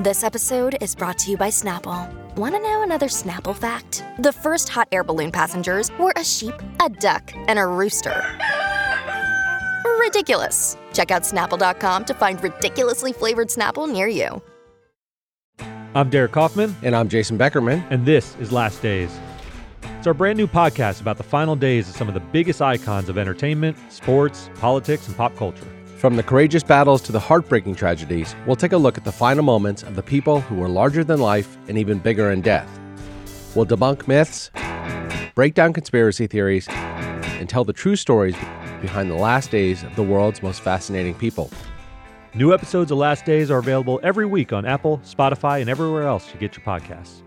This episode is brought to you by Snapple. Want to know another Snapple fact? The first hot air balloon passengers were a sheep, a duck, and a rooster. Ridiculous. Check out snapple.com to find ridiculously flavored Snapple near you. I'm Derek Kaufman, And I'm Jason Beckerman. and this is Last Days. It's our brand new podcast about the final days of some of the biggest icons of entertainment, sports, politics, and pop culture. From the courageous battles to the heartbreaking tragedies, we'll take a look at the final moments of the people who were larger than life and even bigger in death. We'll debunk myths, break down conspiracy theories, and tell the true stories behind the last days of the world's most fascinating people. New episodes of Last Days are available every week on Apple, Spotify, and everywhere else you get your podcasts.